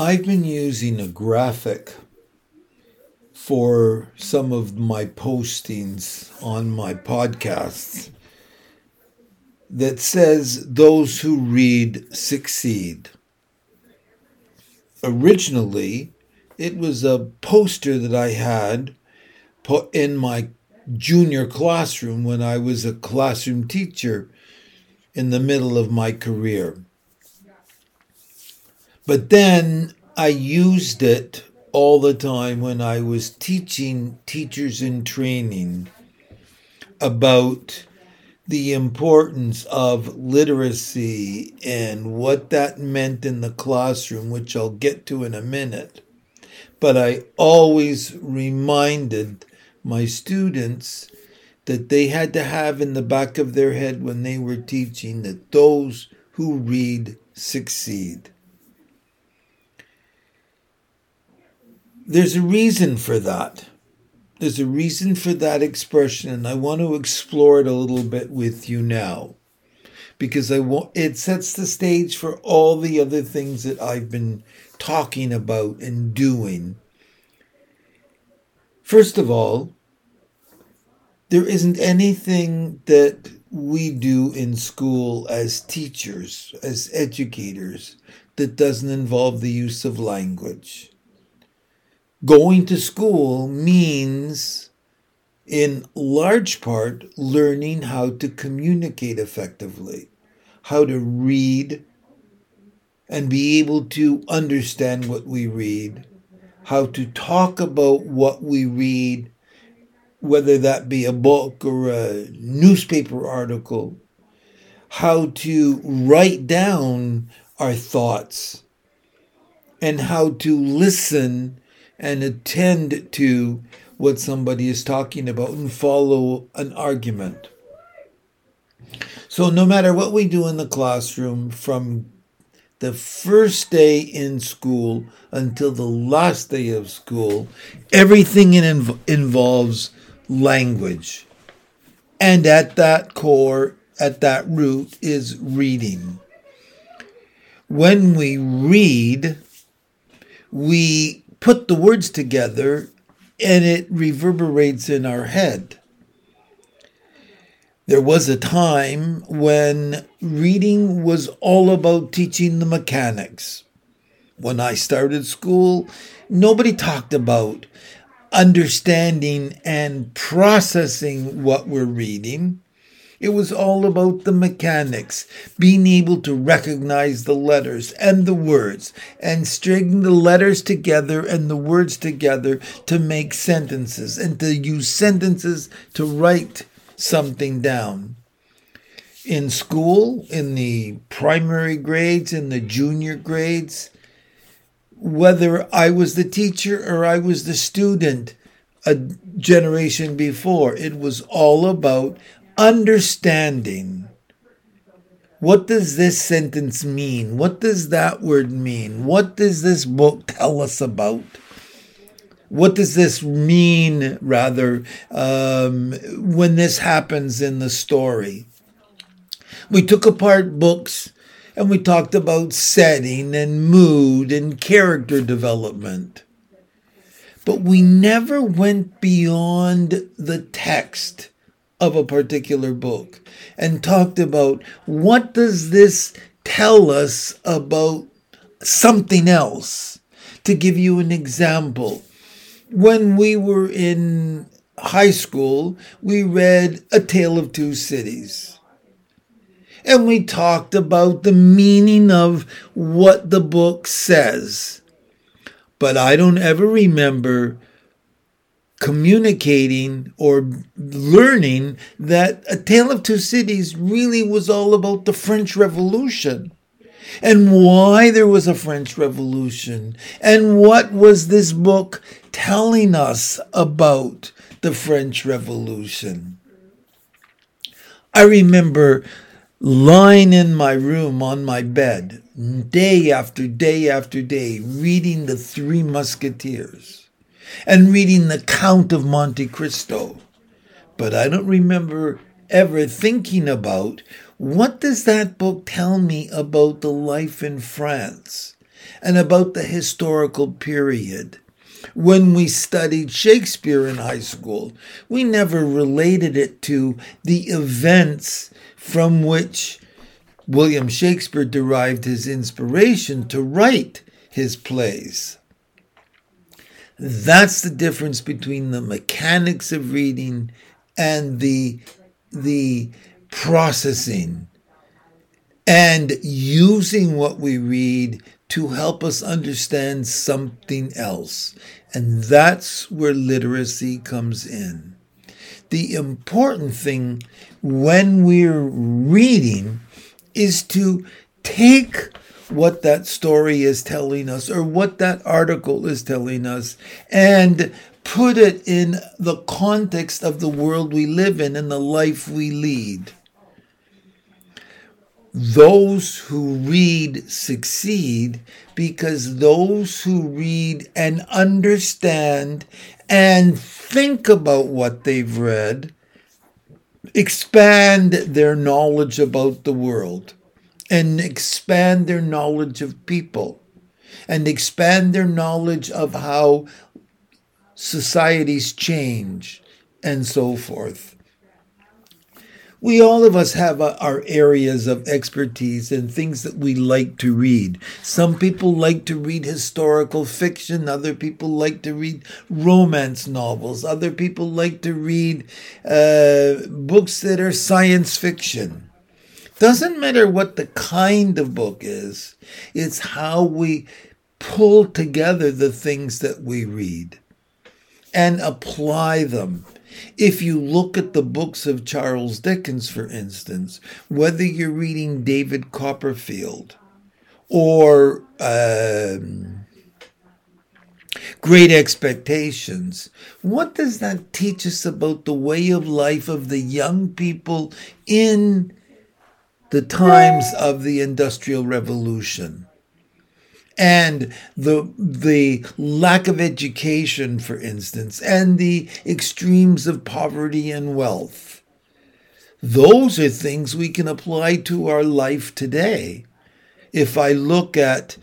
I've been using a graphic for some of my postings on my podcasts that says those who read succeed. Originally, it was a poster that I had put in my junior classroom when I was a classroom teacher in the middle of my career. But then I used it all the time when I was teaching teachers in training about the importance of literacy and what that meant in the classroom, which I'll get to in a minute. But I always reminded my students that they had to have in the back of their head when they were teaching that those who read succeed. There's a reason for that. There's a reason for that expression, and I want to explore it a little bit with you now because I want, it sets the stage for all the other things that I've been talking about and doing. First of all, there isn't anything that we do in school as teachers, as educators, that doesn't involve the use of language going to school means, in large part, learning how to communicate effectively, how to read and be able to understand what we read, how to talk about what we read, whether that be a book or a newspaper article, how to write down our thoughts, and how to listen and attend to what somebody is talking about and follow an argument. So, no matter what we do in the classroom, from the first day in school until the last day of school, everything inv- involves language. And at that core, at that root, is reading. When we read, we put the words together and it reverberates in our head. There was a time when reading was all about teaching the mechanics. When I started school, nobody talked about understanding and processing what we're reading. It was all about the mechanics, being able to recognize the letters and the words, and stringing the letters together and the words together to make sentences, and to use sentences to write something down. In school, in the primary grades, in the junior grades, whether I was the teacher or I was the student a generation before, it was all about understanding what does this sentence mean? What does that word mean? What does this book tell us about? What does this mean, rather, um, when this happens in the story? We took apart books and we talked about setting and mood and character development. But we never went beyond the text of a particular book and talked about what does this tell us about something else. To give you an example, when we were in high school, we read A Tale of Two Cities. And we talked about the meaning of what the book says. But I don't ever remember communicating or learning that A Tale of Two Cities really was all about the French Revolution and why there was a French Revolution and what was this book telling us about the French Revolution. I remember lying in my room on my bed day after day after day reading The Three Musketeers and reading The Count of Monte Cristo. But I don't remember ever thinking about what does that book tell me about the life in France? and about the historical period. When we studied Shakespeare in high school, we never related it to the events from which William Shakespeare derived his inspiration to write his plays. That's the difference between the mechanics of reading and the, the processing and using what we read to help us understand something else. And that's where literacy comes in. The important thing when we're reading is to take what that story is telling us or what that article is telling us and put it in the context of the world we live in and the life we lead. Those who read succeed because those who read and understand and think about what they've read expand their knowledge about the world and expand their knowledge of people and expand their knowledge of how societies change and so forth. We all of us have our areas of expertise and things that we like to read. Some people like to read historical fiction, other people like to read romance novels, other people like to read uh, books that are science fiction. Doesn't matter what the kind of book is, it's how we pull together the things that we read and apply them. If you look at the books of Charles Dickens, for instance, whether you're reading David Copperfield or um, Great Expectations, what does that teach us about the way of life of the young people in the times of the Industrial Revolution and the the lack of education, for instance, and the extremes of poverty and wealth. Those are things we can apply to our life today. If I look at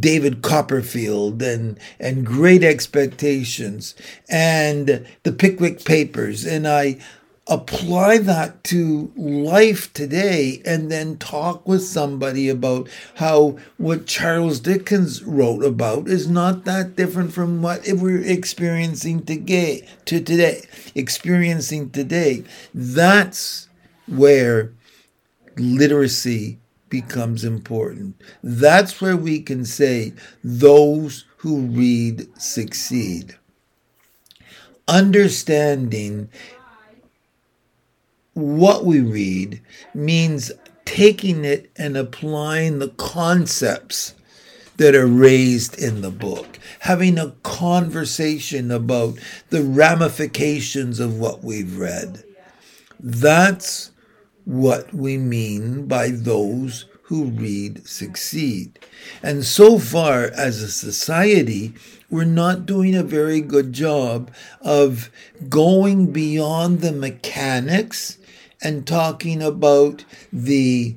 David Copperfield and and Great Expectations and the Pickwick Papers, and I apply that to life today and then talk with somebody about how what Charles Dickens wrote about is not that different from what we're experiencing today to today experiencing today. That's where literacy becomes important. That's where we can say those who read succeed. Understanding what we read means taking it and applying the concepts that are raised in the book, having a conversation about the ramifications of what we've read. That's what we mean by those who read succeed. And so far, as a society, we're not doing a very good job of going beyond the mechanics and talking about the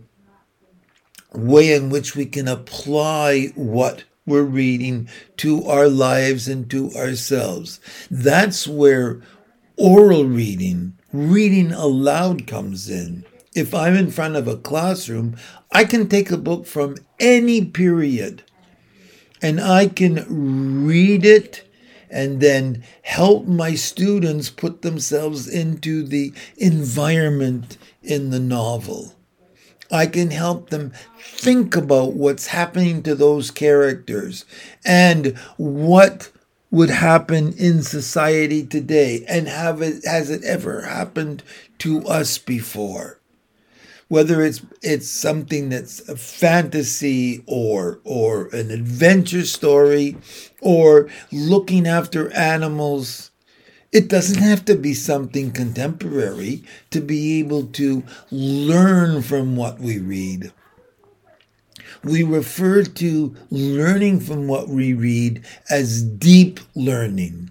way in which we can apply what we're reading to our lives and to ourselves. That's where oral reading, reading aloud comes in. If I'm in front of a classroom, I can take a book from any period and I can read it and then help my students put themselves into the environment in the novel. I can help them think about what's happening to those characters and what would happen in society today and have it has it ever happened to us before whether it's it's something that's a fantasy or or an adventure story or looking after animals it doesn't have to be something contemporary to be able to learn from what we read. We refer to learning from what we read as deep learning.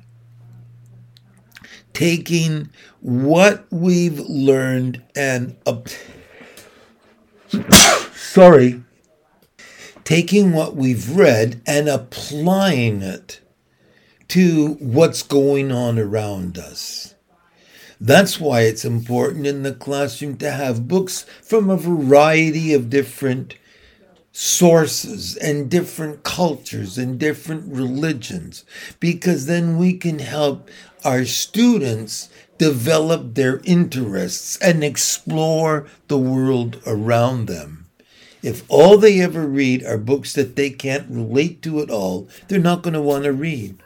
Taking what we've learned and sorry, taking what we've read and applying it to what's going on around us. That's why it's important in the classroom to have books from a variety of different sources and different cultures and different religions, because then we can help our students develop their interests and explore the world around them. If all they ever read are books that they can't relate to at all, they're not going to want to read.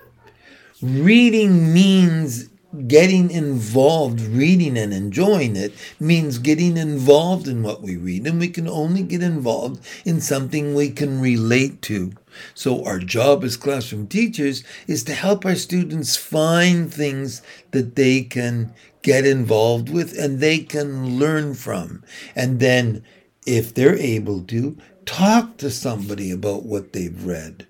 Reading means getting involved, reading and enjoying it means getting involved in what we read. And we can only get involved in something we can relate to. So our job as classroom teachers is to help our students find things that they can get involved with and they can learn from. And then if they're able to, talk to somebody about what they've read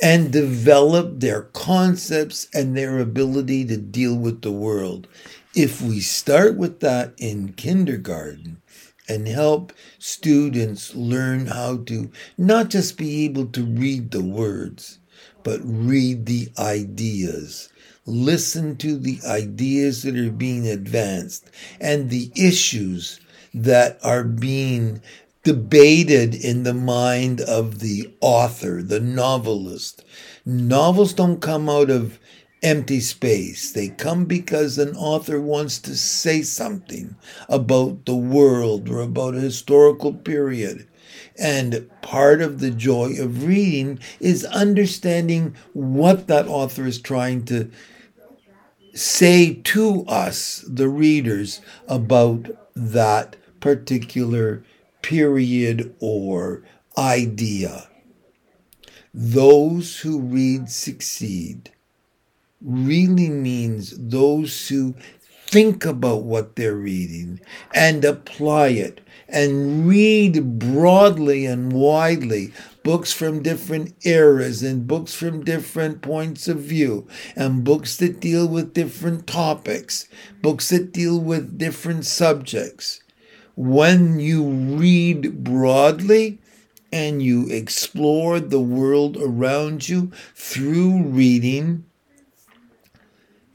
and develop their concepts and their ability to deal with the world. If we start with that in kindergarten and help students learn how to not just be able to read the words, but read the ideas, listen to the ideas that are being advanced and the issues that are being debated in the mind of the author, the novelist. Novels don't come out of empty space. They come because an author wants to say something about the world or about a historical period. And part of the joy of reading is understanding what that author is trying to say to us, the readers, about that particular period or idea. Those who read succeed really means those who think about what they're reading and apply it and read broadly and widely books from different eras and books from different points of view and books that deal with different topics, books that deal with different subjects. When you read broadly and you explore the world around you through reading,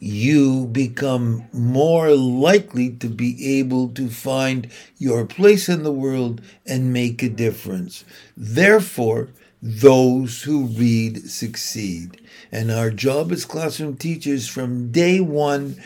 you become more likely to be able to find your place in the world and make a difference. Therefore, those who read succeed. And our job as classroom teachers from day one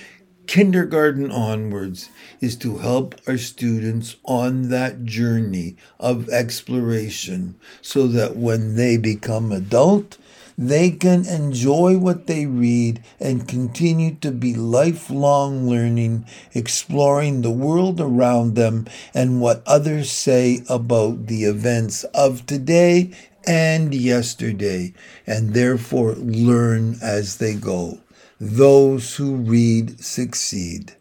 kindergarten onwards is to help our students on that journey of exploration so that when they become adult, they can enjoy what they read and continue to be lifelong learning, exploring the world around them and what others say about the events of today and yesterday, and therefore learn as they go. Those who read succeed.